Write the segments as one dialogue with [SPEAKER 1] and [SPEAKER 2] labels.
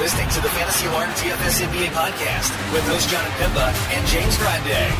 [SPEAKER 1] listening to the Fantasy Alarm DFS NBA podcast with host John Pemba and James Grande.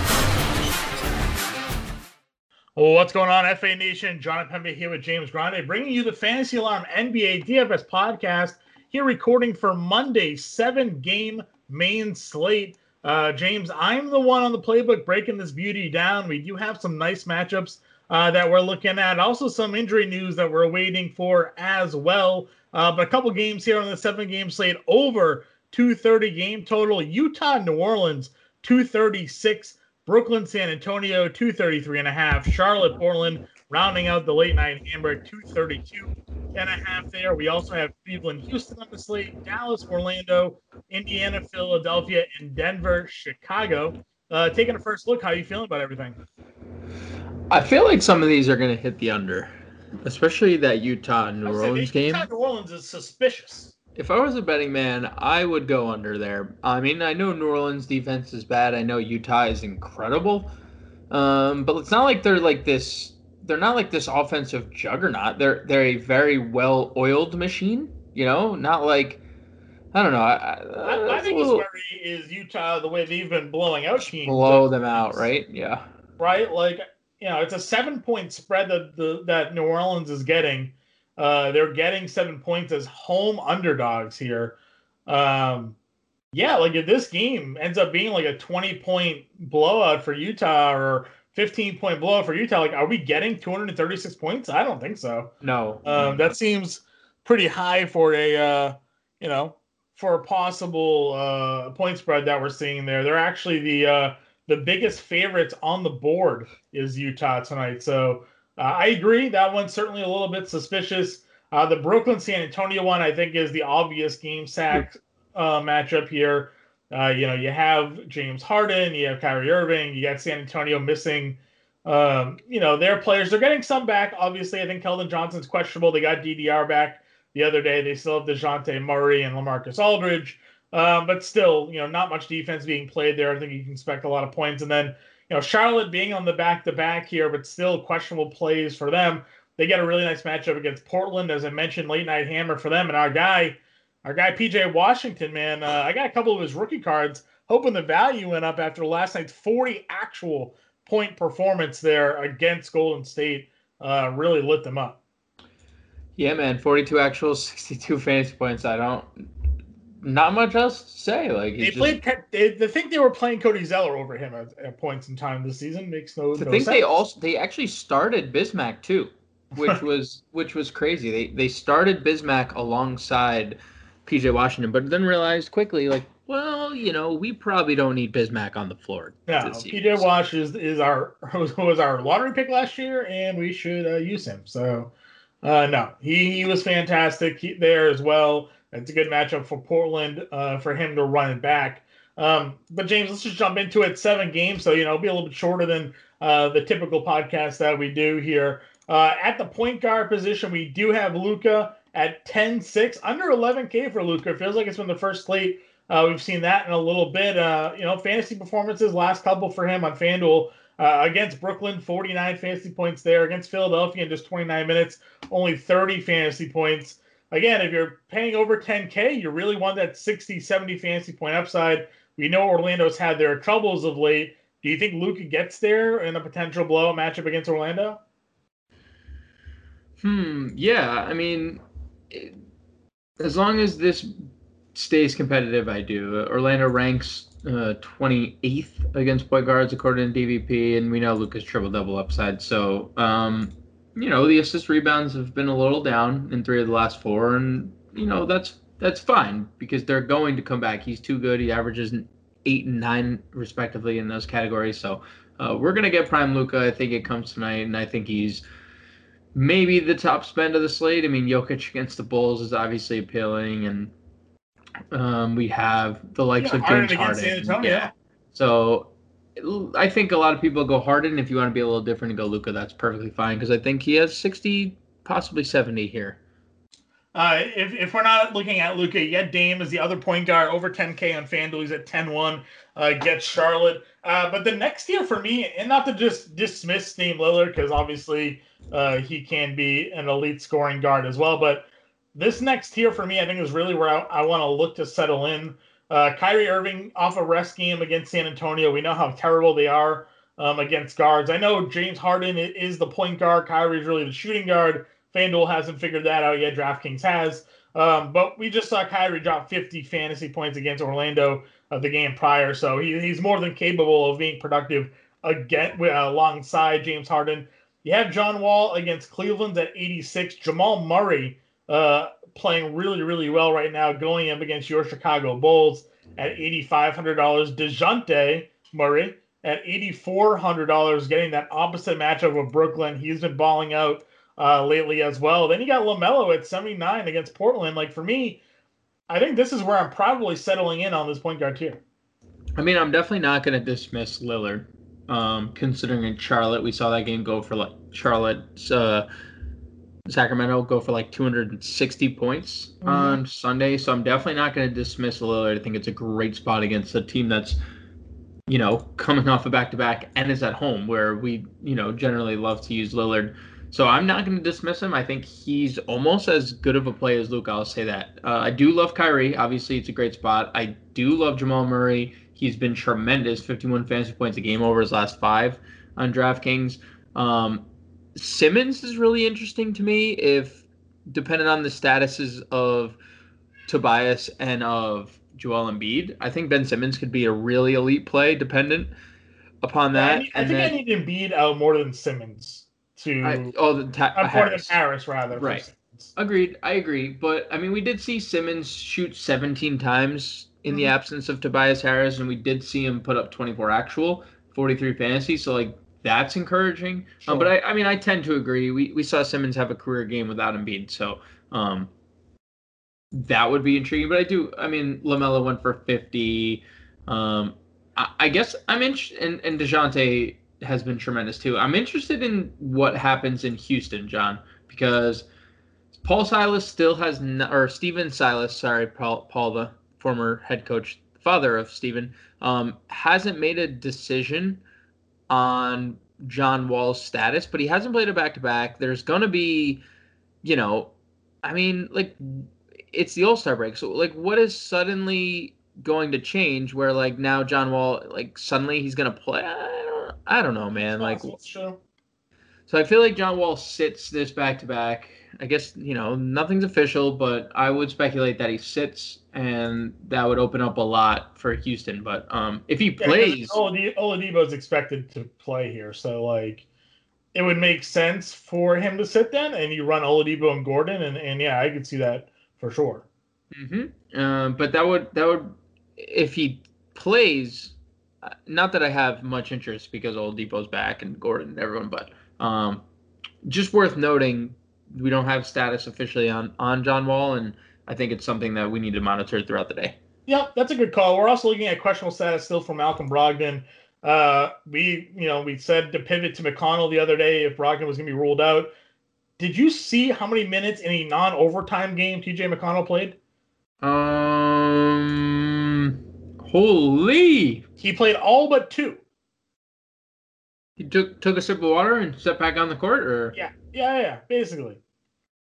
[SPEAKER 2] What's going on, FA Nation? John Pemba here with James Grande, bringing you the Fantasy Alarm NBA DFS podcast. Here, recording for Monday, seven game main slate. Uh, James, I'm the one on the playbook breaking this beauty down. We do have some nice matchups uh, that we're looking at. Also, some injury news that we're waiting for as well. Uh, but a couple games here on the seven game slate over 230 game total. Utah, New Orleans, 236. Brooklyn, San Antonio, 233 and a half. Charlotte, Portland, rounding out the late night hammer, 232 and a half there. We also have Cleveland, Houston on the slate, Dallas, Orlando, Indiana, Philadelphia, and Denver, Chicago. Uh, taking a first look, how are you feeling about everything?
[SPEAKER 3] I feel like some of these are going to hit the under, especially that Utah New Orleans game.
[SPEAKER 2] Utah New Orleans is suspicious.
[SPEAKER 3] If I was a betting man, I would go under there. I mean, I know New Orleans defense is bad. I know Utah is incredible, um, but it's not like they're like this. They're not like this offensive juggernaut. They're they're a very well oiled machine. You know, not like I don't know. I,
[SPEAKER 2] I, my biggest little, worry is Utah the way they've been blowing out teams.
[SPEAKER 3] Blow them out, right? Yeah.
[SPEAKER 2] Right, like you know, it's a seven point spread that the that New Orleans is getting. Uh, they're getting seven points as home underdogs here. Um, yeah, like if this game ends up being like a 20 point blowout for Utah or 15 point blowout for Utah, like are we getting 236 points? I don't think so.
[SPEAKER 3] No.
[SPEAKER 2] Um, that seems pretty high for a uh, you know, for a possible uh point spread that we're seeing there. They're actually the uh the biggest favorites on the board is Utah tonight. So uh, I agree. That one's certainly a little bit suspicious. Uh, the Brooklyn San Antonio one, I think, is the obvious game sack uh, matchup here. Uh, you know, you have James Harden, you have Kyrie Irving, you got San Antonio missing, um, you know, their players. They're getting some back. Obviously, I think Keldon Johnson's questionable. They got DDR back the other day. They still have DeJounte Murray and Lamarcus Aldridge. Um, but still, you know, not much defense being played there. I think you can expect a lot of points. And then, you know, Charlotte being on the back to back here, but still questionable plays for them. They get a really nice matchup against Portland, as I mentioned, late night hammer for them. And our guy, our guy PJ Washington, man, uh, I got a couple of his rookie cards, hoping the value went up after last night's 40 actual point performance there against Golden State. Uh, really lit them up.
[SPEAKER 3] Yeah, man, 42 actual, 62 fantasy points. I don't not much else to say. Like
[SPEAKER 2] they played. They, they think they were playing Cody Zeller over him at, at points in time this season. Makes no.
[SPEAKER 3] To
[SPEAKER 2] no
[SPEAKER 3] think
[SPEAKER 2] sense.
[SPEAKER 3] they also they actually started Bismack too, which was which was crazy. They they started Bismack alongside PJ Washington, but then realized quickly like. Well, you know, we probably don't need Bismack on the floor.
[SPEAKER 2] Yeah, PJ Wash is, is our was our lottery pick last year, and we should uh, use him. So, uh, no, he, he was fantastic he, there as well. It's a good matchup for Portland uh, for him to run it back. Um, but James, let's just jump into it. Seven games, so you know, it'll be a little bit shorter than uh, the typical podcast that we do here. Uh, at the point guard position, we do have Luka at 10-6, under 11K for Luka. Feels like it's been the first slate. Uh, we've seen that in a little bit. Uh, you know, fantasy performances last couple for him on FanDuel. Uh, against Brooklyn, 49 fantasy points there. Against Philadelphia in just 29 minutes, only 30 fantasy points again, if you're paying over 10K, you really want that 60, 70 fantasy point upside. We know Orlando's had their troubles of late. Do you think Luka gets there in a potential blowout matchup against Orlando?
[SPEAKER 3] Hmm. Yeah. I mean, it, as long as this stays competitive, I do. Orlando ranks uh, 28th against point guards according to DVP, and we know Luka's triple double upside. So, um, you know, the assist rebounds have been a little down in three of the last four, and you know that's that's fine because they're going to come back. He's too good. He averages eight and nine respectively in those categories. So uh, we're gonna get prime Luka. I think it comes tonight, and I think he's maybe the top spend of the slate. I mean, Jokic against the Bulls is obviously appealing, and um, we have the likes yeah, of James Harden. Yeah. So I think a lot of people go Harden. If you want to be a little different and go Luka, that's perfectly fine because I think he has 60, possibly 70 here.
[SPEAKER 2] Uh, if, if we're not looking at Luka yet Dame is the other point guard over 10K on FanDuel. He's at 10 1, uh, gets Charlotte. Uh, but the next year for me, and not to just dismiss Dame Lillard, because obviously uh, he can be an elite scoring guard as well, but this next tier for me, I think is really where I, I want to look to settle in. Uh, Kyrie Irving off a rest game against San Antonio. We know how terrible they are um, against guards. I know James Harden is the point guard. Kyrie is really the shooting guard. FanDuel hasn't figured that out yet. DraftKings has. Um, but we just saw Kyrie drop 50 fantasy points against Orlando uh, the game prior, so he, he's more than capable of being productive again uh, alongside James Harden. You have John Wall against Cleveland at 86. Jamal Murray uh, playing really, really well right now, going up against your Chicago Bulls at $8,500. DeJounte Murray at $8,400, getting that opposite matchup with Brooklyn. He's been balling out uh, lately as well. Then you got LaMelo at 79 against Portland. Like for me, I think this is where I'm probably settling in on this point guard tier.
[SPEAKER 3] I mean, I'm definitely not going to dismiss Lillard. Um, considering in Charlotte, we saw that game go for like Charlotte's uh, Sacramento go for like 260 points mm-hmm. on Sunday. So I'm definitely not going to dismiss Lillard. I think it's a great spot against a team that's, you know, coming off a back to back and is at home where we, you know, generally love to use Lillard. So I'm not going to dismiss him. I think he's almost as good of a play as Luke. I'll say that. Uh, I do love Kyrie. Obviously, it's a great spot. I do love Jamal Murray. He's been tremendous. 51 fantasy points a game over his last five on DraftKings. Um, Simmons is really interesting to me. If depending on the statuses of Tobias and of Joel Embiid, I think Ben Simmons could be a really elite play, dependent upon that.
[SPEAKER 2] I, I think then, I need Embiid out more than Simmons to
[SPEAKER 3] I, oh the ta-
[SPEAKER 2] uh, Harris. Harris rather
[SPEAKER 3] right. Agreed. I agree. But I mean, we did see Simmons shoot 17 times in mm-hmm. the absence of Tobias Harris, and we did see him put up 24 actual, 43 fantasy. So like that's encouraging. Sure. Um, but I, I mean, I tend to agree. We we saw Simmons have a career game without Embiid, so um, that would be intriguing. But I do. I mean, Lamelo went for 50. Um, I, I guess I'm interested, and, and Dejounte has been tremendous too. I'm interested in what happens in Houston, John, because Paul Silas still has, not, or Stephen Silas, sorry, Paul, Paul, the former head coach, father of Stephen, um, hasn't made a decision on John Wall's status, but he hasn't played a back to back. There's going to be, you know, I mean, like, it's the All Star break. So, like, what is suddenly going to change where, like, now John Wall, like, suddenly he's going to play? I don't know, man. Like, so I feel like John Wall sits this back to back. I guess you know nothing's official, but I would speculate that he sits, and that would open up a lot for Houston. But um, if he yeah, plays,
[SPEAKER 2] Oladipo is expected to play here, so like it would make sense for him to sit then, and you run Oladipo and Gordon, and, and yeah, I could see that for sure.
[SPEAKER 3] Mm-hmm. Um, but that would that would if he plays, not that I have much interest because Oladipo's back and Gordon and everyone, but um, just worth noting we don't have status officially on on John Wall, and I think it's something that we need to monitor throughout the day.
[SPEAKER 2] Yep, that's a good call. We're also looking at questionable status still for Malcolm Brogdon. Uh, we, you know, we said to pivot to McConnell the other day if Brogdon was going to be ruled out. Did you see how many minutes in a non-overtime game TJ McConnell played?
[SPEAKER 3] Um, Holy!
[SPEAKER 2] He played all but two.
[SPEAKER 3] He took took a sip of water and stepped back on the court, or
[SPEAKER 2] yeah, yeah, yeah. Basically,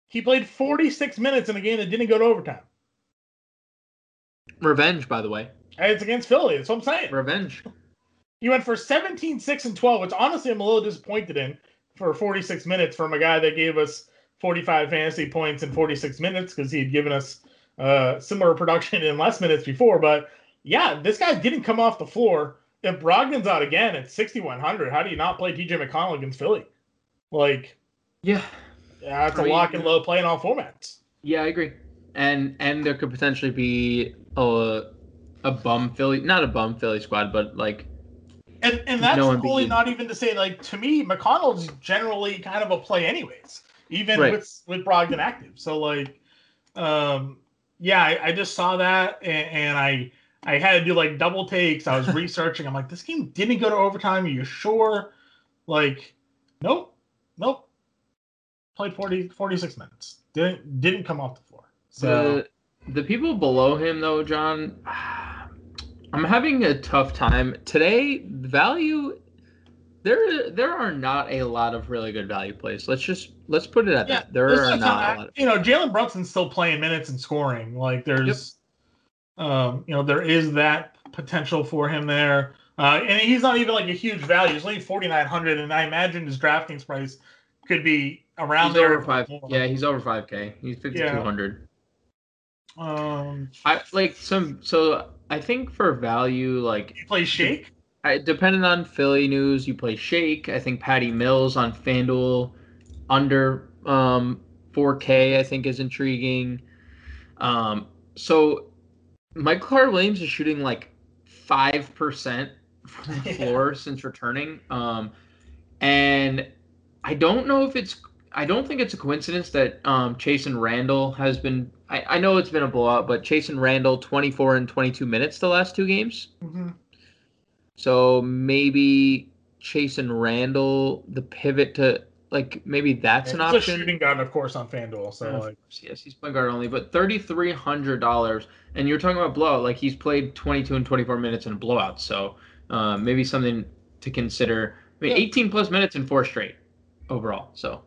[SPEAKER 2] he played 46 minutes in a game that didn't go to overtime.
[SPEAKER 3] Revenge, by the way.
[SPEAKER 2] it's against Philly. That's what I'm saying.
[SPEAKER 3] Revenge.
[SPEAKER 2] He went for 17, 6, and 12, which honestly I'm a little disappointed in for 46 minutes from a guy that gave us 45 fantasy points in 46 minutes because he had given us uh, similar production in less minutes before. But yeah, this guy didn't come off the floor. If Brogdon's out again at 6,100, how do you not play TJ McConnell against Philly? Like,
[SPEAKER 3] yeah,
[SPEAKER 2] yeah, it's I a mean, lock and low play in all formats.
[SPEAKER 3] Yeah, I agree. And and there could potentially be a a bum Philly, not a bum Philly squad, but like.
[SPEAKER 2] And and that's no really not even to say like to me McConnell's generally kind of a play anyways, even right. with with Brogdon active. So like, um, yeah, I, I just saw that and, and I I had to do like double takes. I was researching. I'm like, this game didn't go to overtime. Are you sure? Like, nope, nope. Played 40, 46 minutes. Didn't didn't come off the floor. So
[SPEAKER 3] the, the people below him though, John, I'm having a tough time today. Value There, there are not a lot of really good value plays. Let's just let's put it at
[SPEAKER 2] Yeah,
[SPEAKER 3] that. There are
[SPEAKER 2] not
[SPEAKER 3] not a lot. Of,
[SPEAKER 2] you know, Jalen Brunson's still playing minutes and scoring. Like there's, um, you know, there is that potential for him there. Uh, and he's not even like a huge value. He's only forty nine hundred, and I imagine his drafting price could be around
[SPEAKER 3] he's
[SPEAKER 2] there.
[SPEAKER 3] over five. Yeah, he's over five k. He's fifty two hundred.
[SPEAKER 2] Um,
[SPEAKER 3] I like some. So I think for value, like
[SPEAKER 2] he plays Shake.
[SPEAKER 3] I, depending on Philly news, you play Shake. I think Patty Mills on FanDuel under um, 4K, I think is intriguing. Um, so Michael Carter Williams is shooting like 5% from the
[SPEAKER 2] Yeah.
[SPEAKER 3] floor since returning. Um, and I don't know if it's, I don't think it's a coincidence that um, Chasson Randle has been, I, I know it's been a blowout, but Chasson Randle 24 and 22 minutes the last two games.
[SPEAKER 2] Mm-hmm.
[SPEAKER 3] So maybe Chasson Randle, the pivot to like maybe that's an option.
[SPEAKER 2] He's a
[SPEAKER 3] option.
[SPEAKER 2] shooting guard, of course, on FanDuel. So
[SPEAKER 3] Yeah,
[SPEAKER 2] like,
[SPEAKER 3] yes, he's point guard only, but thirty three hundred dollars, and you're talking about blowout. Like he's played twenty two and twenty four minutes in a blowout, so uh, maybe something to consider. I mean,
[SPEAKER 2] Yeah.
[SPEAKER 3] eighteen plus minutes in four straight overall. So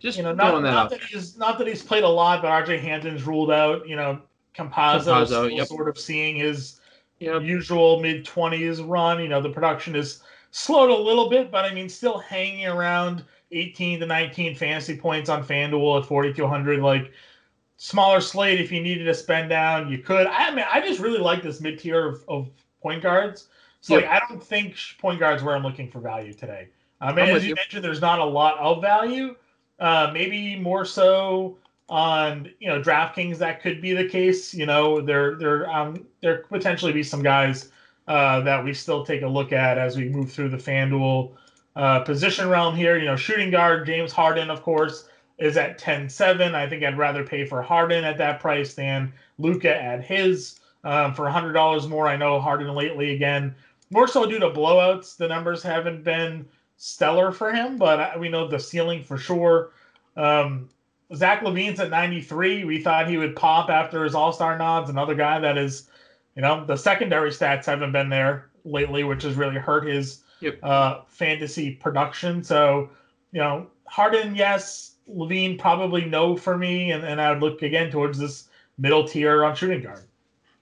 [SPEAKER 3] just
[SPEAKER 2] you know, not,
[SPEAKER 3] that
[SPEAKER 2] not that he's not that he's played a lot, but RJ Hampton's ruled out. You know, Campazzo,
[SPEAKER 3] Campazzo,
[SPEAKER 2] still
[SPEAKER 3] yep.
[SPEAKER 2] sort of seeing his
[SPEAKER 3] Yep.
[SPEAKER 2] usual mid twenties run. You know, the production is slowed a little bit, but I mean, still hanging around eighteen to nineteen fantasy points on FanDuel at forty two hundred. Like smaller slate, if you needed to spend down, you could. I mean, I just really like this mid tier of, of point guards. So
[SPEAKER 3] Yep.
[SPEAKER 2] like, I don't think point guards where I'm looking for value today. Um,
[SPEAKER 3] I'm
[SPEAKER 2] and as you
[SPEAKER 3] you.
[SPEAKER 2] mentioned, there's not a lot of value. Uh, maybe more so on you know DraftKings that could be the case. You know, there there um there could potentially be some guys uh, that we still take a look at as we move through the FanDuel uh, position realm here. You know, shooting guard James Harden, of course, is at 10-7. I think I'd rather pay for Harden at that price than Luka at his um, for hundred dollars more. I know Harden lately again more so due to blowouts. The numbers haven't been stellar for him, but we know the ceiling for sure. Um, Zach LaVine's at 93. We thought he would pop after his All Star nods. Another guy that is, you know, the secondary stats haven't been there lately, which has really hurt his
[SPEAKER 3] Yep.
[SPEAKER 2] uh, fantasy production. So, you know, Harden, yes. Levine, probably no for me. And, and I would look again towards this middle tier on shooting guard.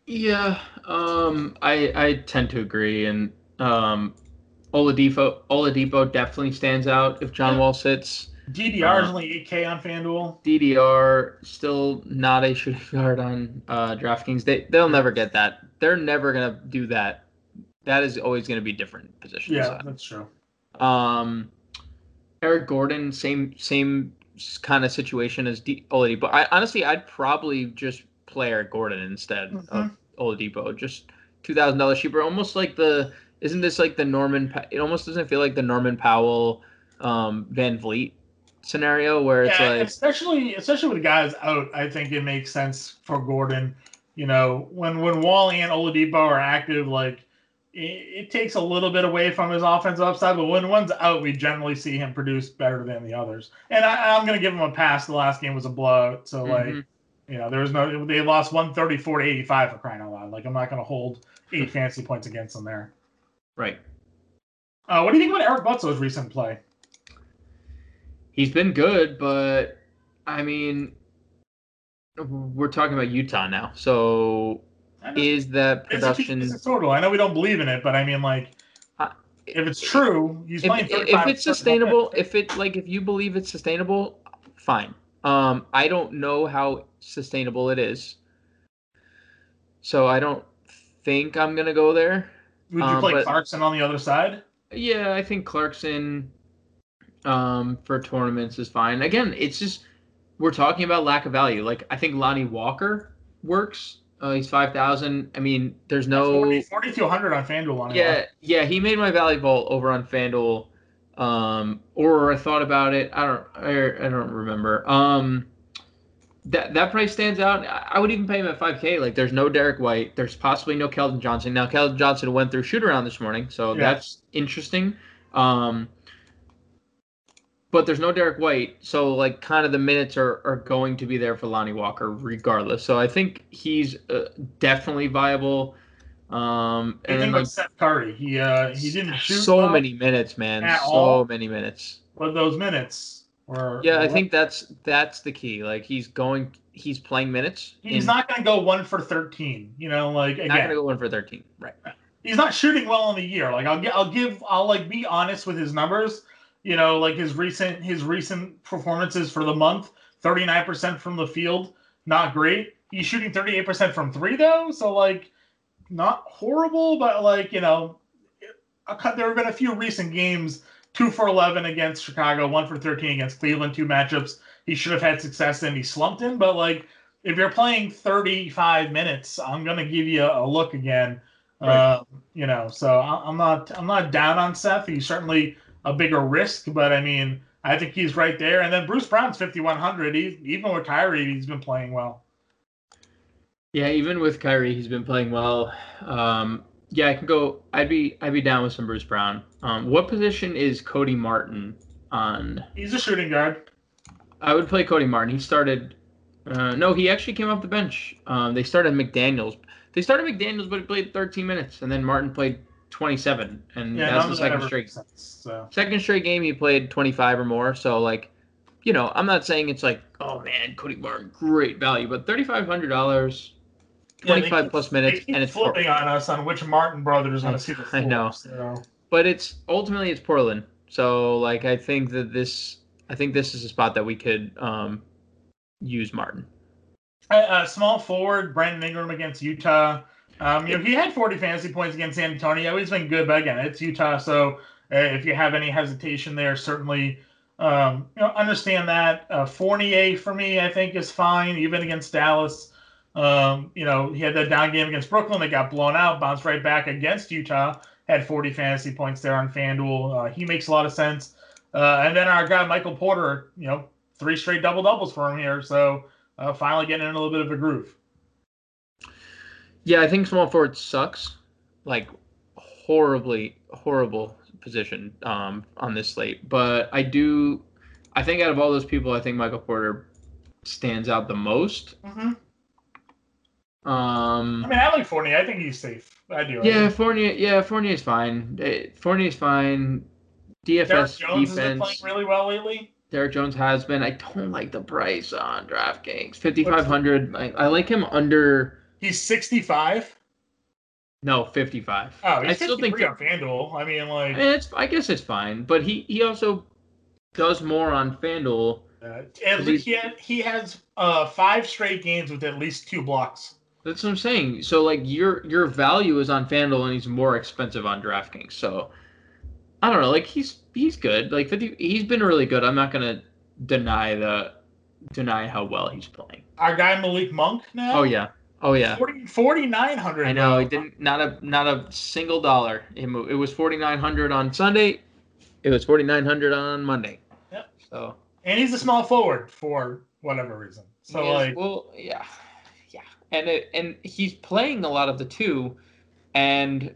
[SPEAKER 3] Yeah, um, I I tend to agree, and um, Oladipo Oladipo definitely stands out if John Wall sits.
[SPEAKER 2] DDR is
[SPEAKER 3] Uh,
[SPEAKER 2] only 8K on FanDuel.
[SPEAKER 3] DDR still not a shooting guard on uh, DraftKings. They they'll never get that. They're never gonna do that. That is always gonna be different positions.
[SPEAKER 2] Yeah, that's true.
[SPEAKER 3] Um, Eric Gordon, same same kind of situation as D- Oladipo. I honestly, I'd probably just play Eric Gordon instead of Oladipo. Just two thousand dollars cheaper. Almost like the isn't this like the Norman? It almost doesn't feel like the Norman Powell, um, VanVleet scenario where it's
[SPEAKER 2] yeah,
[SPEAKER 3] like
[SPEAKER 2] especially especially with guys out, I think it makes sense for Gordon. You know, when when Wall and Oladipo are active, like it, it takes a little bit away from his offensive upside. But when one's out, we generally see him produce better than the others. And I, I'm going to give him a pass. The last game was a blowout, so like
[SPEAKER 3] Mhm.
[SPEAKER 2] you know, there was no they lost 134 to 85 for crying out loud. Like I'm not going to hold eight fantasy points against them there.
[SPEAKER 3] Right.
[SPEAKER 2] Uh, what do you think about Eric Bledsoe's recent play?
[SPEAKER 3] He's been good, but I mean, we're talking about Utah now. So is that
[SPEAKER 2] It's a-
[SPEAKER 3] production?
[SPEAKER 2] It's a total. I know we don't believe in it, but I mean, like,
[SPEAKER 3] Uh,
[SPEAKER 2] if it's true, he's
[SPEAKER 3] if,
[SPEAKER 2] playing.
[SPEAKER 3] if it's sustainable, if it like if you believe it's sustainable, fine. Um, I don't know how sustainable it is, so I don't think I'm gonna go there.
[SPEAKER 2] Would you
[SPEAKER 3] um,
[SPEAKER 2] play
[SPEAKER 3] but-
[SPEAKER 2] Clarkson on the other side?
[SPEAKER 3] Yeah, I think Clarkson um, for tournaments is fine. Again, it's just we're talking about lack of value. Like I think Lonnie Walker works. Uh, he's five thousand. I mean, there's no.
[SPEAKER 2] 40, 4200 on FanDuel on it.
[SPEAKER 3] Yeah, yeah, he made my Value Vault over on FanDuel. Um, or I thought about it. I don't. I, I don't remember. Um, that that price stands out. I would even pay him at 5K. Like, there's no Derrick White. There's possibly no Keldon Johnson. Now, Keldon Johnson went through shoot around this morning, so
[SPEAKER 2] Yeah.
[SPEAKER 3] that's interesting. Um, but there's no Derrick White, so like kind of the minutes are, are going to be there for Lonnie Walker regardless. So I think he's uh, definitely viable. Um,
[SPEAKER 2] And then
[SPEAKER 3] like,
[SPEAKER 2] like Seth Curry, he uh he didn't shoot
[SPEAKER 3] so
[SPEAKER 2] well,
[SPEAKER 3] many minutes, man. So
[SPEAKER 2] all.
[SPEAKER 3] many minutes.
[SPEAKER 2] but those minutes were
[SPEAKER 3] Yeah, I
[SPEAKER 2] were-
[SPEAKER 3] think that's that's the key. Like he's going, he's playing minutes.
[SPEAKER 2] he's
[SPEAKER 3] in-
[SPEAKER 2] not going to go one for thirteen. You know, like
[SPEAKER 3] not gonna go one for thirteen. Right.
[SPEAKER 2] he's not shooting well in the year. Like I'll get, I'll give, I'll like be honest with his numbers. You know, like his recent his recent performances for the month, thirty nine percent from the field, not great. He's shooting thirty eight percent from three though, so like not horrible, but like you know, a uh, there have been a few recent games, two for eleven against Chicago, one for thirteen against Cleveland, two matchups he should have had success in. He slumped in, but like if you're playing thirty five minutes, I'm gonna give you a look again.
[SPEAKER 3] Right.
[SPEAKER 2] Uh, you know, so I'm not I'm not down on Seth. He's certainly a bigger risk, but I mean, I think he's right there. And then Bruce Brown's 5100. He even with Kyrie, he's been playing well.
[SPEAKER 3] Yeah, even with Kyrie, he's been playing well. Um, yeah, I can go. I'd be I'd be down with some Bruce Brown. Um, what position is Cody Martin on?
[SPEAKER 2] He's a shooting guard.
[SPEAKER 3] I would play Cody Martin. He started. Uh, no, he actually came off the bench. Um, they started McDaniels. They started McDaniels, but he played 13 minutes, and then Martin played 27, and
[SPEAKER 2] Yeah,
[SPEAKER 3] that's
[SPEAKER 2] none
[SPEAKER 3] the
[SPEAKER 2] that
[SPEAKER 3] second straight.
[SPEAKER 2] sense. So
[SPEAKER 3] Second straight game, he played 25 or more. So like, you know, I'm not saying it's like, oh man, Cody Martin, great value, but 3,500 dollars, 25
[SPEAKER 2] keep-
[SPEAKER 3] plus minutes, and it's
[SPEAKER 2] flipping on us on which Martin brother is going
[SPEAKER 3] I-
[SPEAKER 2] to see the
[SPEAKER 3] I
[SPEAKER 2] floor.
[SPEAKER 3] know.
[SPEAKER 2] So.
[SPEAKER 3] but it's ultimately it's Portland. So like I think that this I think this is a spot that we could um use Martin.
[SPEAKER 2] Uh, uh, small forward, Brandon Ingram against Utah. Um, you know, he had 40 fantasy points against San Antonio. He's been good, but again, it's Utah. So uh, if you have any hesitation there, certainly um, you know understand that. Uh, Fournier for me, I think, is fine, even against Dallas. Um, you know, he had that down game against Brooklyn. They got blown out, bounced right back against Utah. Had 40 fantasy points there on FanDuel. Uh, he makes a lot of sense. Uh, and then our guy Michael Porter, you know, three straight double doubles for him here. So uh, finally getting in a little bit of a groove.
[SPEAKER 3] Yeah, I think small forward sucks. Like horribly horrible position um on this slate. But I do I think out of all those people I think Michael Porter stands out the most.
[SPEAKER 2] Mm-hmm.
[SPEAKER 3] Um
[SPEAKER 2] I mean, I like Fournier. I think he's safe. I do.
[SPEAKER 3] Yeah, Fournier. Yeah, Fournier's fine. Eh, Fournier's fine. DFS Derrick
[SPEAKER 2] Jones has been playing really well lately.
[SPEAKER 3] Derrick Jones has been. I don't like the price on DraftKings. Fifty five hundred. I, I like him under.
[SPEAKER 2] He's 65.
[SPEAKER 3] No, fifty five.
[SPEAKER 2] Oh, he's
[SPEAKER 3] I still think.
[SPEAKER 2] 53 on FanDuel. I mean,
[SPEAKER 3] I
[SPEAKER 2] like,
[SPEAKER 3] mean, it's. I guess it's fine, but he he also does more on FanDuel.
[SPEAKER 2] uh, at least he, he has uh, five straight games with at least two blocks.
[SPEAKER 3] That's what I'm saying. So like your your value is on FanDuel and he's more expensive on DraftKings. So I don't know. Like he's he's good. Like 50, he's been really good. I'm not gonna deny the deny how well he's playing.
[SPEAKER 2] Our guy Malik Monk now.
[SPEAKER 3] Oh yeah. Oh yeah.
[SPEAKER 2] 40, 4,900.
[SPEAKER 3] I know. He didn't not a not a single dollar. It moved. It was 4,900 on Sunday. It was 4,900 on Monday.
[SPEAKER 2] Yep.
[SPEAKER 3] So
[SPEAKER 2] And he's a small forward for whatever reason. So,
[SPEAKER 3] is-
[SPEAKER 2] like,
[SPEAKER 3] well, yeah, yeah, and it, and he's playing a lot of the two, and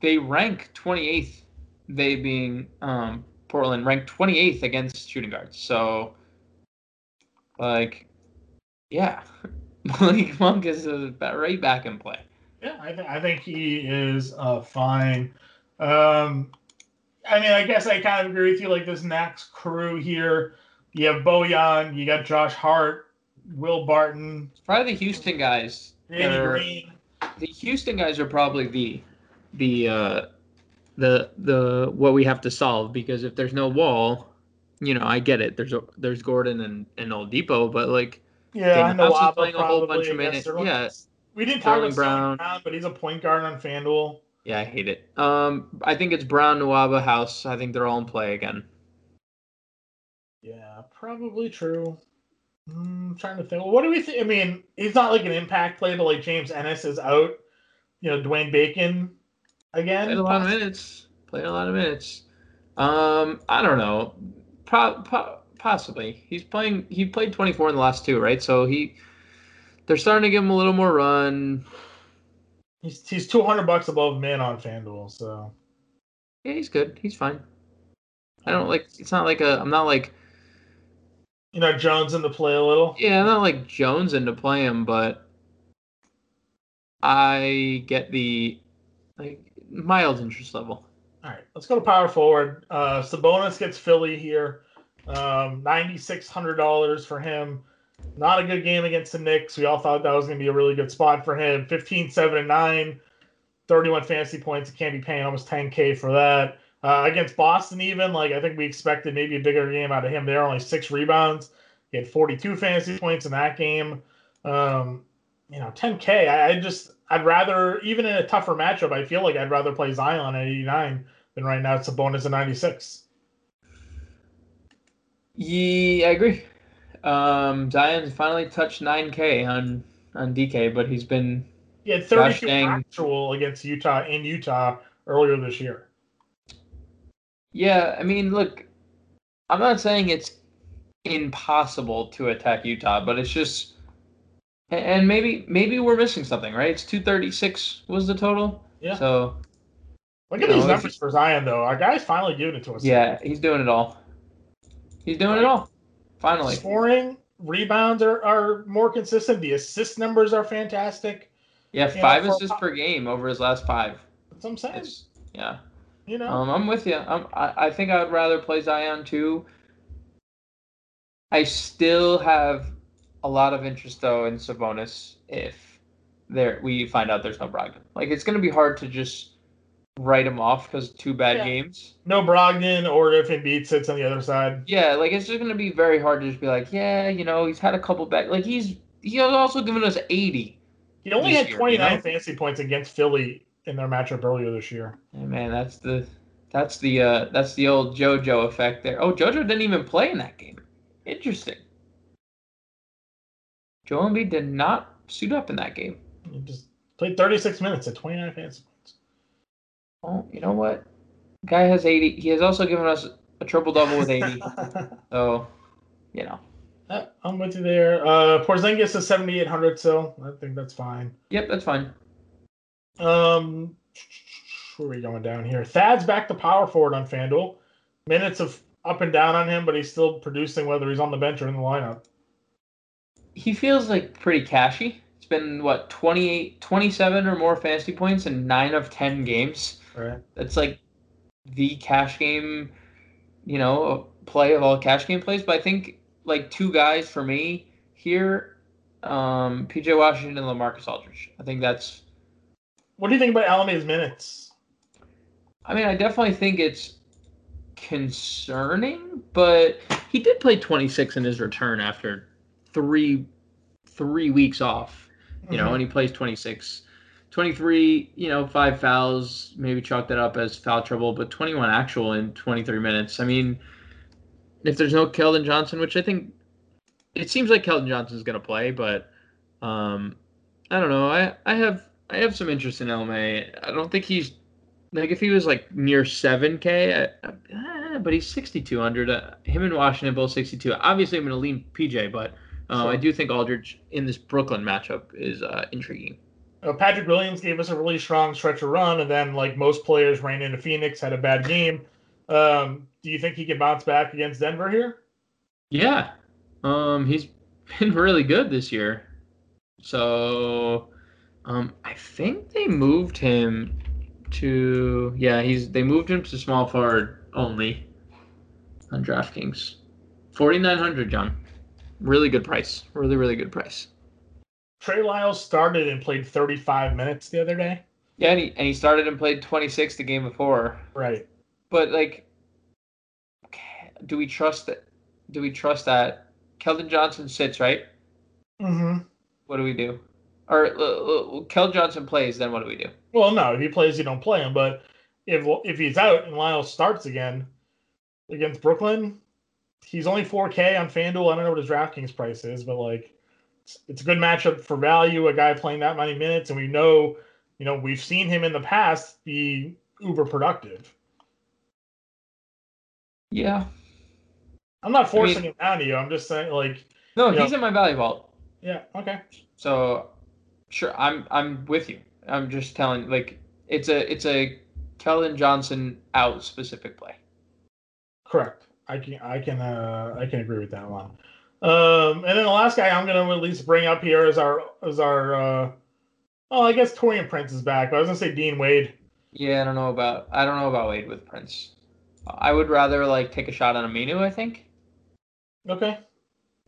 [SPEAKER 3] they rank 28th. They being um, Portland ranked 28th against shooting guards. So, like, yeah, Malik Monk is uh, right back in play.
[SPEAKER 2] Yeah, I, th- I think he is uh, fine. Um, I mean, I guess I kind of agree with you. Like this next crew here, you have Bojan, you got Josh Hart, Will Barton,
[SPEAKER 3] Probably the Houston guys.
[SPEAKER 2] Danny Green.
[SPEAKER 3] the Houston guys are probably the the uh the the what we have to solve because if there's no wall, you know, I get it. There's a, there's Gordon and and Oladipo, but like
[SPEAKER 2] Yeah,
[SPEAKER 3] Daniel
[SPEAKER 2] Noah
[SPEAKER 3] Hobson's playing a whole bunch of
[SPEAKER 2] I
[SPEAKER 3] minutes. Yeah.
[SPEAKER 2] we didn't talk about
[SPEAKER 3] Brown.
[SPEAKER 2] Brown, but he's a point guard on FanDuel.
[SPEAKER 3] yeah, I hate it. Um, I think it's Brown, Nwaba, House. I think they're all in play again.
[SPEAKER 2] Yeah, probably true. Mm, trying to think. Well, what do we think? I mean, he's not like an impact play, but like James Ennis is out. You know, Dwayne Bacon again.
[SPEAKER 3] Played a lot of minutes. Played a lot of minutes. Um, I don't know. Pro- po- possibly. He's playing. He played 24 in the last two, right? So he, they're starting to give him a little more run.
[SPEAKER 2] He's he's two hundred bucks above min on FanDuel, so
[SPEAKER 3] Yeah, he's good. He's fine. I don't like. It's not like a. I'm not like.
[SPEAKER 2] You know Jones in the play a little.
[SPEAKER 3] Yeah, I'm not like Jones into play him, but I get the like mild interest level.
[SPEAKER 2] All right, let's go to power forward. Uh, Sabonis gets Philly here. Um, ninety-six hundred dollars for him. Not a good game against the Knicks. We all thought that was going to be a really good spot for him. 15, 7, and 9, 31 fantasy points. You can't be paying almost 10K for that. Uh, against Boston, even, like, I think we expected maybe a bigger game out of him there. Only six rebounds. He had 42 fantasy points in that game. Um, you know, 10K. I, I just, I'd rather, even in a tougher matchup, I feel like I'd rather play Zion at 89 than right now it's Sabonis at 96.
[SPEAKER 3] Yeah, I agree. Um, Zion's finally touched 9K on on DK, but he's been
[SPEAKER 2] He had 32
[SPEAKER 3] dang.
[SPEAKER 2] actual against Utah in Utah earlier this year.
[SPEAKER 3] Yeah. I mean, look, I'm not saying it's impossible to attack Utah, but it's just, and maybe maybe we're missing something, right? It's 236 was the total.
[SPEAKER 2] Yeah.
[SPEAKER 3] So
[SPEAKER 2] Look at these
[SPEAKER 3] if-
[SPEAKER 2] numbers for Zion, though. Our guy's finally giving it to us.
[SPEAKER 3] yeah, he's doing it all. He's doing it all. Finally.
[SPEAKER 2] Scoring, rebounds are, are more consistent. The assist numbers are fantastic.
[SPEAKER 3] Yeah,
[SPEAKER 2] know,
[SPEAKER 3] five
[SPEAKER 2] a
[SPEAKER 3] assists per game over his last five.
[SPEAKER 2] That's what I'm saying.
[SPEAKER 3] It's, yeah.
[SPEAKER 2] You know,
[SPEAKER 3] Um, I'm with you. I'm, I, I think I would rather play Zion too. I still have a lot of interest though in Sabonis if there we find out there's no Brogdon. Like it's gonna be hard to just write him off because two bad
[SPEAKER 2] Yeah.
[SPEAKER 3] games.
[SPEAKER 2] no Brogdon or if Embiid sits on the other side.
[SPEAKER 3] Yeah, like it's just gonna be very hard to just be like, yeah, you know, he's had a couple bad. Like he's he has also given us 80.
[SPEAKER 2] He only had 29
[SPEAKER 3] you know?
[SPEAKER 2] fantasy points against Philly in their matchup earlier this year.
[SPEAKER 3] Yeah, man, that's the that's the uh that's the old JoJo effect there. Oh, JoJo didn't even play in that game. Interesting. Joel Embiid did not suit up in that game.
[SPEAKER 2] He just played 36 minutes at 29 fantasy points.
[SPEAKER 3] Oh, you know what? Guy has 80. He has also given us a triple double with 80. so, you know.
[SPEAKER 2] I'm with you there. Uh, Porzingis is 7,800, so I think that's fine.
[SPEAKER 3] Yep, that's fine.
[SPEAKER 2] Um, where are we going down here? Thad's back to power forward on FanDuel. Minutes of up and down on him, but he's still producing whether he's on the bench or in the lineup.
[SPEAKER 3] He feels like pretty cashy. It's been what 28 27 or more fantasy points in 9 of 10 games.
[SPEAKER 2] Right.
[SPEAKER 3] That's like the cash game, you know, play of all cash game plays. But I think like two guys for me here, um, PJ Washington and Lamarcus Aldridge. I think that's.
[SPEAKER 2] What do you think about Alame's minutes?
[SPEAKER 3] I mean, I definitely think it's concerning, but he did play 26 in his return after three three weeks off. You know,
[SPEAKER 2] Mhm.
[SPEAKER 3] and he plays 26. 23, you know, five fouls, maybe chalk that up as foul trouble, but 21 actual in 23 minutes. I mean, if there's no Keldon Johnson, which I think it seems like Keldon Johnson's going to play, but um, I don't know. I, I have I have some interest in LMA. I don't think he's like if he was like near 7K, I, I, eh, but he's 6,200. Uh, him and Washington both 62. Obviously, I'm going to lean PJ, but uh, I do think Aldridge in this Brooklyn matchup is uh, intriguing.
[SPEAKER 2] Patrick Williams gave us a really strong stretch of run, and then, like most players, ran into Phoenix, had a bad game. Um, do you think he can bounce back against Denver here?
[SPEAKER 3] Yeah, um, he's been really good this year. So, um, I think they moved him to yeah he's they moved him to small forward only on DraftKings. Forty nine hundred, John. Really good price. Really really good price.
[SPEAKER 2] Trey Lyles started and played 35 minutes the other day.
[SPEAKER 3] Yeah, and he, and he started and played twenty six the game before.
[SPEAKER 2] Right.
[SPEAKER 3] But like, do we trust that? Do we trust that Keldon Johnson sits right?
[SPEAKER 2] Mm-hmm.
[SPEAKER 3] What do we do? Or uh, uh, Kel Johnson plays, then what do we do?
[SPEAKER 2] Well, no, if he plays, you don't play him. But if if he's out and Lyle starts again against Brooklyn, he's only 4K on FanDuel. I don't know what his DraftKings price is, but like, it's, it's a good matchup for value. A guy playing that many minutes, and we know, you know, we've seen him in the past be uber productive.
[SPEAKER 3] Yeah.
[SPEAKER 2] I'm not forcing
[SPEAKER 3] mean-
[SPEAKER 2] him down to you. I'm just saying, like,
[SPEAKER 3] No, he's in my value vault.
[SPEAKER 2] yeah, okay,
[SPEAKER 3] So sure, I'm I'm with you. I'm just telling like it's a it's a Keldon Johnson out specific play.
[SPEAKER 2] correct. I can I can uh, I can agree with that one. Um, and then the last guy I'm going to at least bring up here is our is our uh, Oh, I guess Taurean Prince is back. but I was gonna say Dean Wade.
[SPEAKER 3] Yeah, I don't know about I don't know about Wade with Prince. I would rather like take a shot on Aminu. I think
[SPEAKER 2] Okay.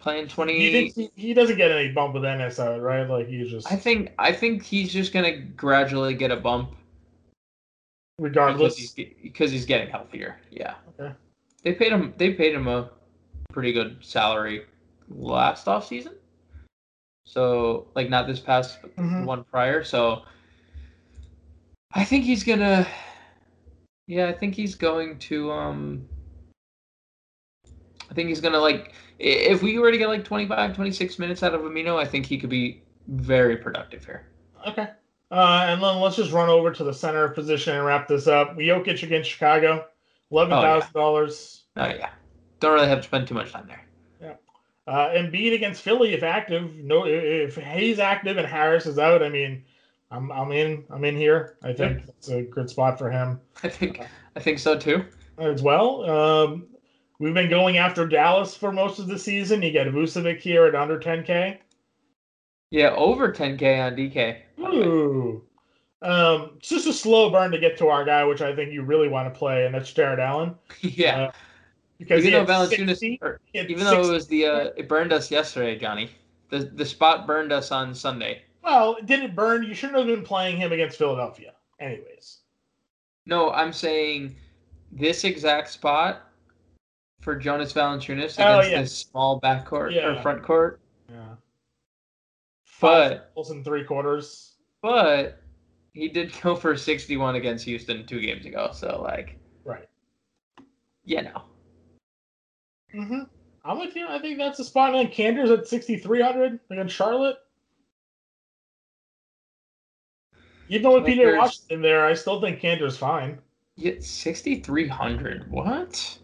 [SPEAKER 3] Playing twenty.
[SPEAKER 2] He, he doesn't get any bump with NSO, right? Like he's just
[SPEAKER 3] I think I think he's just gonna gradually get a bump because
[SPEAKER 2] regardless.
[SPEAKER 3] he's because he's getting healthier. Yeah.
[SPEAKER 2] Okay.
[SPEAKER 3] They paid him. They paid him a pretty good salary last off season. So like not this past, but the
[SPEAKER 2] Mhm.
[SPEAKER 3] one prior. So I think he's gonna. Yeah, I think he's going to. Um. I think he's gonna like. If we were to get like 25, 26 minutes out of Aminu, I think he could be very productive here.
[SPEAKER 2] Okay. Uh, and then let's just run over to the center position and wrap this up. Jokic against Chicago, eleven thousand dollars.
[SPEAKER 3] Oh yeah, don't really have to spend too much time there.
[SPEAKER 2] Yeah, uh, Embiid against Philly if active. No, if Hayes active and Harris is out, I mean, I'm I'm in. I'm in here. I think it's a good spot for him
[SPEAKER 3] I think I think so too.
[SPEAKER 2] as well. Um, we've been going after Dallas for most of the season. You get Vucevic here at under 10k.
[SPEAKER 3] Yeah, over 10k on DK. by the way.
[SPEAKER 2] Ooh. Um, it's just a slow burn to get to our guy, which I think you really want to play, and that's Jarrett Allen.
[SPEAKER 3] yeah,
[SPEAKER 2] Uh, because
[SPEAKER 3] even though Valanciunas,
[SPEAKER 2] 60
[SPEAKER 3] or
[SPEAKER 2] he had
[SPEAKER 3] even though it was the uh, it burned us yesterday, Johnny. The the spot burned us on Sunday.
[SPEAKER 2] well, it didn't burn. You shouldn't have been playing him against Philadelphia, anyways.
[SPEAKER 3] No, I'm saying this exact spot for Jonas Valanciunas
[SPEAKER 2] Oh,
[SPEAKER 3] against
[SPEAKER 2] yeah.
[SPEAKER 3] this small backcourt or
[SPEAKER 2] Yeah.
[SPEAKER 3] front court.
[SPEAKER 2] Yeah.
[SPEAKER 3] But
[SPEAKER 2] Goals in three quarters.
[SPEAKER 3] but he did go for 61 against Houston two games ago. So like,
[SPEAKER 2] Right.
[SPEAKER 3] you know,
[SPEAKER 2] Mm-hmm. I'm with you. I think that's a spot. And Kanter's at 6,300 against Charlotte. Even with
[SPEAKER 3] Kanter's-
[SPEAKER 2] Washington there, I still think Kanter's fine.
[SPEAKER 3] yeah, 6,300. What?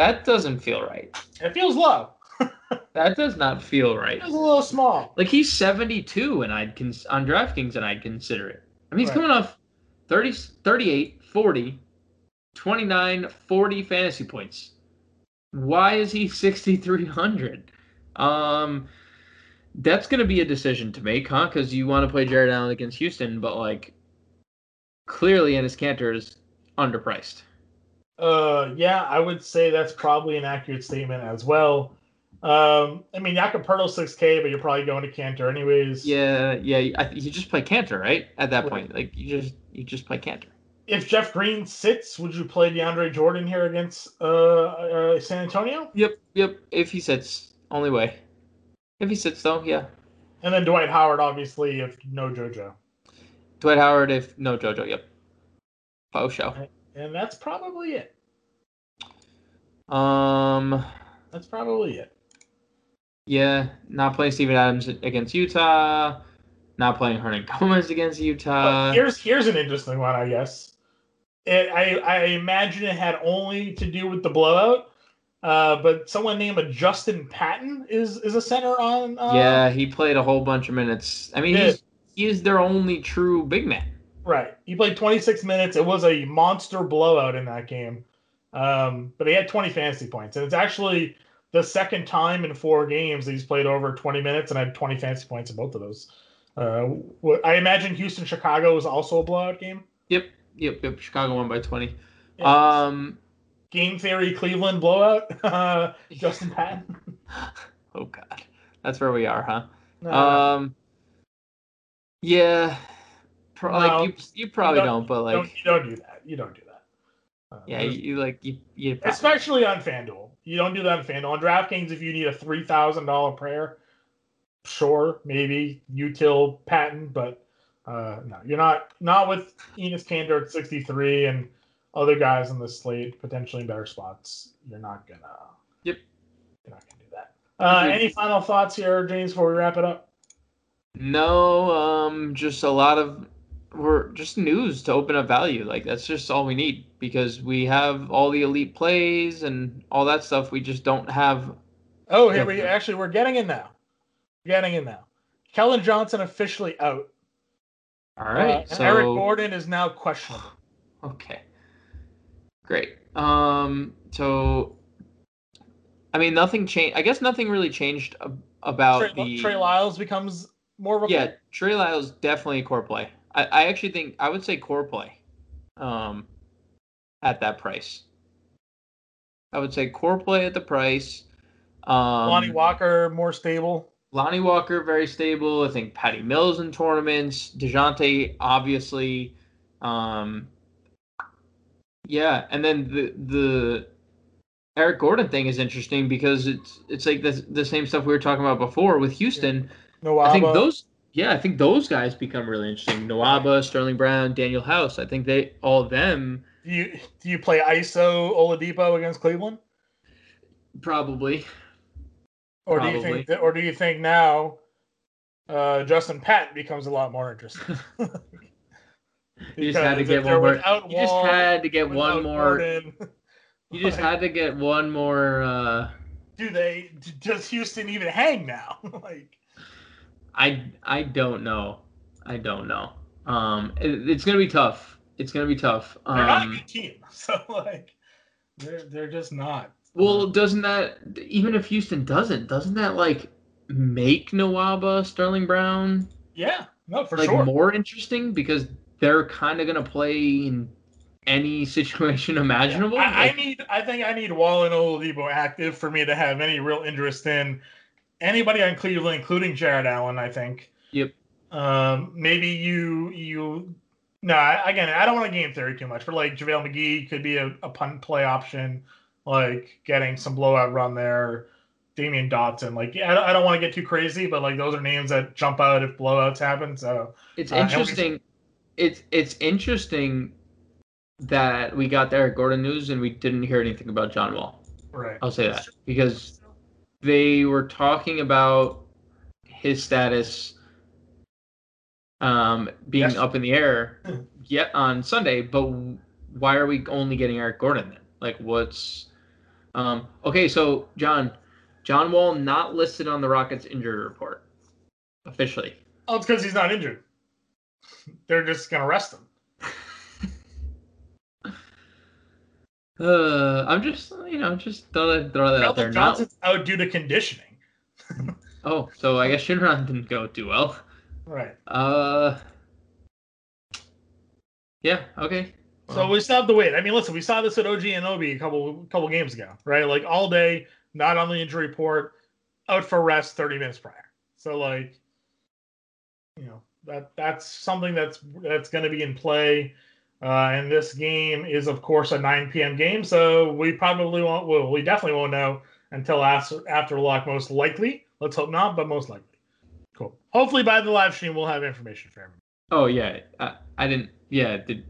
[SPEAKER 3] That doesn't feel right.
[SPEAKER 2] It feels low.
[SPEAKER 3] That does not feel right.
[SPEAKER 2] It feels a little small.
[SPEAKER 3] Like he's 72 and I'd cons- on DraftKings and I'd consider it. I mean, he's
[SPEAKER 2] Right.
[SPEAKER 3] coming off 30 38, 40, 29, 40 fantasy points. Why is he 6300? Um that's going to be a decision to make, huh? Cuz you want to play Jarrett Allen against Houston, but like clearly Enes Kanter is underpriced.
[SPEAKER 2] Uh, yeah, I would say that's probably an accurate statement as well. Um, I mean, Jakob Poeltl 6K, but you're probably going to Kanter anyways.
[SPEAKER 3] Yeah, yeah, I, you just play Kanter, right? At that point, like you just you just play Kanter.
[SPEAKER 2] If Jeff Green sits, would you play DeAndre Jordan here against uh, uh San Antonio?
[SPEAKER 3] Yep, yep. If he sits, only way. If he sits though, yeah.
[SPEAKER 2] And then Dwight Howard, obviously, if no JoJo.
[SPEAKER 3] Dwight Howard, if no JoJo, yep. Faux show.
[SPEAKER 2] And that's probably it.
[SPEAKER 3] Um,
[SPEAKER 2] That's probably it.
[SPEAKER 3] yeah, not playing Steven Adams against Utah. Not playing Hernan Gomez against
[SPEAKER 2] But
[SPEAKER 3] Utah.
[SPEAKER 2] here's here's an interesting one, I guess. It, I I imagine it had only to do with the blowout. Uh, but someone named a Justin Patton is is a center on. Uh,
[SPEAKER 3] yeah, he played a whole bunch of minutes. I mean, he's he is their only true big man.
[SPEAKER 2] Right. He played 26 minutes. It was a monster blowout in that game. Um, but he had 20 fantasy points. And it's actually the second time in four games that he's played over 20 minutes and had 20 fantasy points in both of those. Uh, I imagine Houston Chicago was also a blowout game.
[SPEAKER 3] Yep, yep, yep. Chicago won by twenty.
[SPEAKER 2] Yeah.
[SPEAKER 3] Um,
[SPEAKER 2] game theory Cleveland blowout. Uh, Justin Patton.
[SPEAKER 3] oh god, that's where we are, huh?
[SPEAKER 2] No,
[SPEAKER 3] Um, yeah, pro-
[SPEAKER 2] No,
[SPEAKER 3] like you, you probably
[SPEAKER 2] you
[SPEAKER 3] don't, but like,
[SPEAKER 2] don't, you don't do that. You don't do that. Uh,
[SPEAKER 3] yeah, you, you like you, you probably-
[SPEAKER 2] especially on FanDuel. You don't do that on FanDuel. On DraftKings, if you need a three thousand dollar prayer, sure, maybe util Patton, but uh, no, you're not not with Enes Kanter at sixty three and other guys on the slate potentially in better spots. You're not gonna.
[SPEAKER 3] Yep.
[SPEAKER 2] You're not gonna do that. Uh,
[SPEAKER 3] Agreed.
[SPEAKER 2] any final thoughts here, James, before we wrap it up?
[SPEAKER 3] No, um, just a lot of we're just news to open up value. Like that's just all we need because we have all the elite plays and all that stuff. We just don't have.
[SPEAKER 2] Oh, here we actually we're getting in now. Getting in now. Keldon Johnson officially out.
[SPEAKER 3] All right,
[SPEAKER 2] Uh,
[SPEAKER 3] so
[SPEAKER 2] Eric Gordon is now questionable.
[SPEAKER 3] okay, great. Um, so I mean, nothing changed. I guess nothing really changed ab- about
[SPEAKER 2] Trey,
[SPEAKER 3] the
[SPEAKER 2] Trey Lyles becomes more of a
[SPEAKER 3] Yeah, Trey Lyles definitely a core play. I, I actually think I would say core play. Um, at that price. I would say core play at the price. Um,
[SPEAKER 2] Lonnie Walker more stable.
[SPEAKER 3] Lonnie Walker very stable. I think Patty Mills in tournaments. Dejounte obviously. Um, yeah, and then the the Eric Gordon thing is interesting because it's it's like the the same stuff we were talking about before with Houston.
[SPEAKER 2] No,
[SPEAKER 3] I think those yeah, I think those guys become really interesting. Nwaba, Sterling Brown, Danuel House. I think they all of them
[SPEAKER 2] Do you do you play ISO Oladipo against Cleveland,
[SPEAKER 3] probably.
[SPEAKER 2] or do you think that, or do you think now uh, Justin Patton becomes a lot more interesting?
[SPEAKER 3] You just had to get one more. You just had to get one more. You just had to get one more. uh
[SPEAKER 2] Do they? Does Houston even hang now? like,
[SPEAKER 3] I I don't know. I don't know. Um, it- it's gonna be tough. It's gonna be tough.
[SPEAKER 2] they're not a
[SPEAKER 3] Um,
[SPEAKER 2] good team, so like, they're they're just not.
[SPEAKER 3] well, doesn't that even if Houston doesn't, doesn't that like make Nwaba, Sterling Brown
[SPEAKER 2] Yeah, no, for
[SPEAKER 3] like
[SPEAKER 2] sure.
[SPEAKER 3] more interesting because they're kind of gonna play in any situation imaginable?
[SPEAKER 2] I, I
[SPEAKER 3] Like,
[SPEAKER 2] need. I think I need Wall and Oladipo active for me to have any real interest in anybody on Cleveland, including Jarrett Allen. I think.
[SPEAKER 3] Yep.
[SPEAKER 2] Um, maybe you you. No, again, I don't want to game theory too much, but like JaVale McGee could be a, a punt play option, like getting some blowout run there. Damyean Dotson, like yeah, I don't, I don't want to get too crazy, but like those are names that jump out if blowouts happen. So
[SPEAKER 3] It's
[SPEAKER 2] Uh,
[SPEAKER 3] interesting. It's it's interesting that we got the Eric Gordon news and we didn't hear anything about John Wall.
[SPEAKER 2] right,
[SPEAKER 3] I'll say that because they were talking about his status um, being
[SPEAKER 2] Yes.
[SPEAKER 3] up in the air yet on Sunday, but why are we only getting Eric Gordon then? Like, what's um, okay? So John, John Wall not listed on the Rockets injury report officially.
[SPEAKER 2] oh, it's because he's not injured. They're just gonna rest him.
[SPEAKER 3] Uh, I'm just you know just throw that throw that out there.
[SPEAKER 2] Keldon
[SPEAKER 3] Not,
[SPEAKER 2] out due to conditioning.
[SPEAKER 3] oh, so I guess Shinran didn't go too well.
[SPEAKER 2] Right.
[SPEAKER 3] Uh, yeah, okay.
[SPEAKER 2] So we still have to wait. I mean, listen, we saw this at OG Anunoby a couple couple games ago, right? Like all day, not on the injury report, out for rest 30 minutes prior. So like, you know, that that's something that's that's going to be in play. Uh, and this game is, of course, a 9 p.m. game, so we probably won't. Well, we definitely won't know until after after lock, most likely. Let's hope not, but most likely. Cool. Hopefully, by the live stream, we'll have information for everyone.
[SPEAKER 3] Oh yeah, I, I didn't. Yeah, did,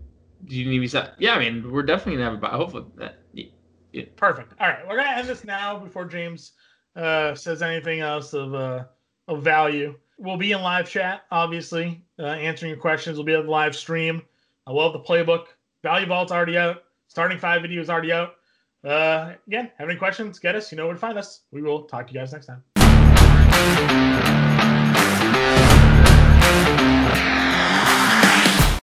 [SPEAKER 3] did you need me to? Yeah, I mean, we're definitely gonna have about. Hopefully, that. yeah.
[SPEAKER 2] Perfect. All right, we're gonna end this now before James uh, says anything else of uh, of value. We'll be in live chat, obviously, uh, answering your questions. We'll be on the live stream. I love the playbook. Value Vault's already out. Starting five video is already out. Uh, again, have any questions? Get us. You know where to find us. We will talk to you guys next time.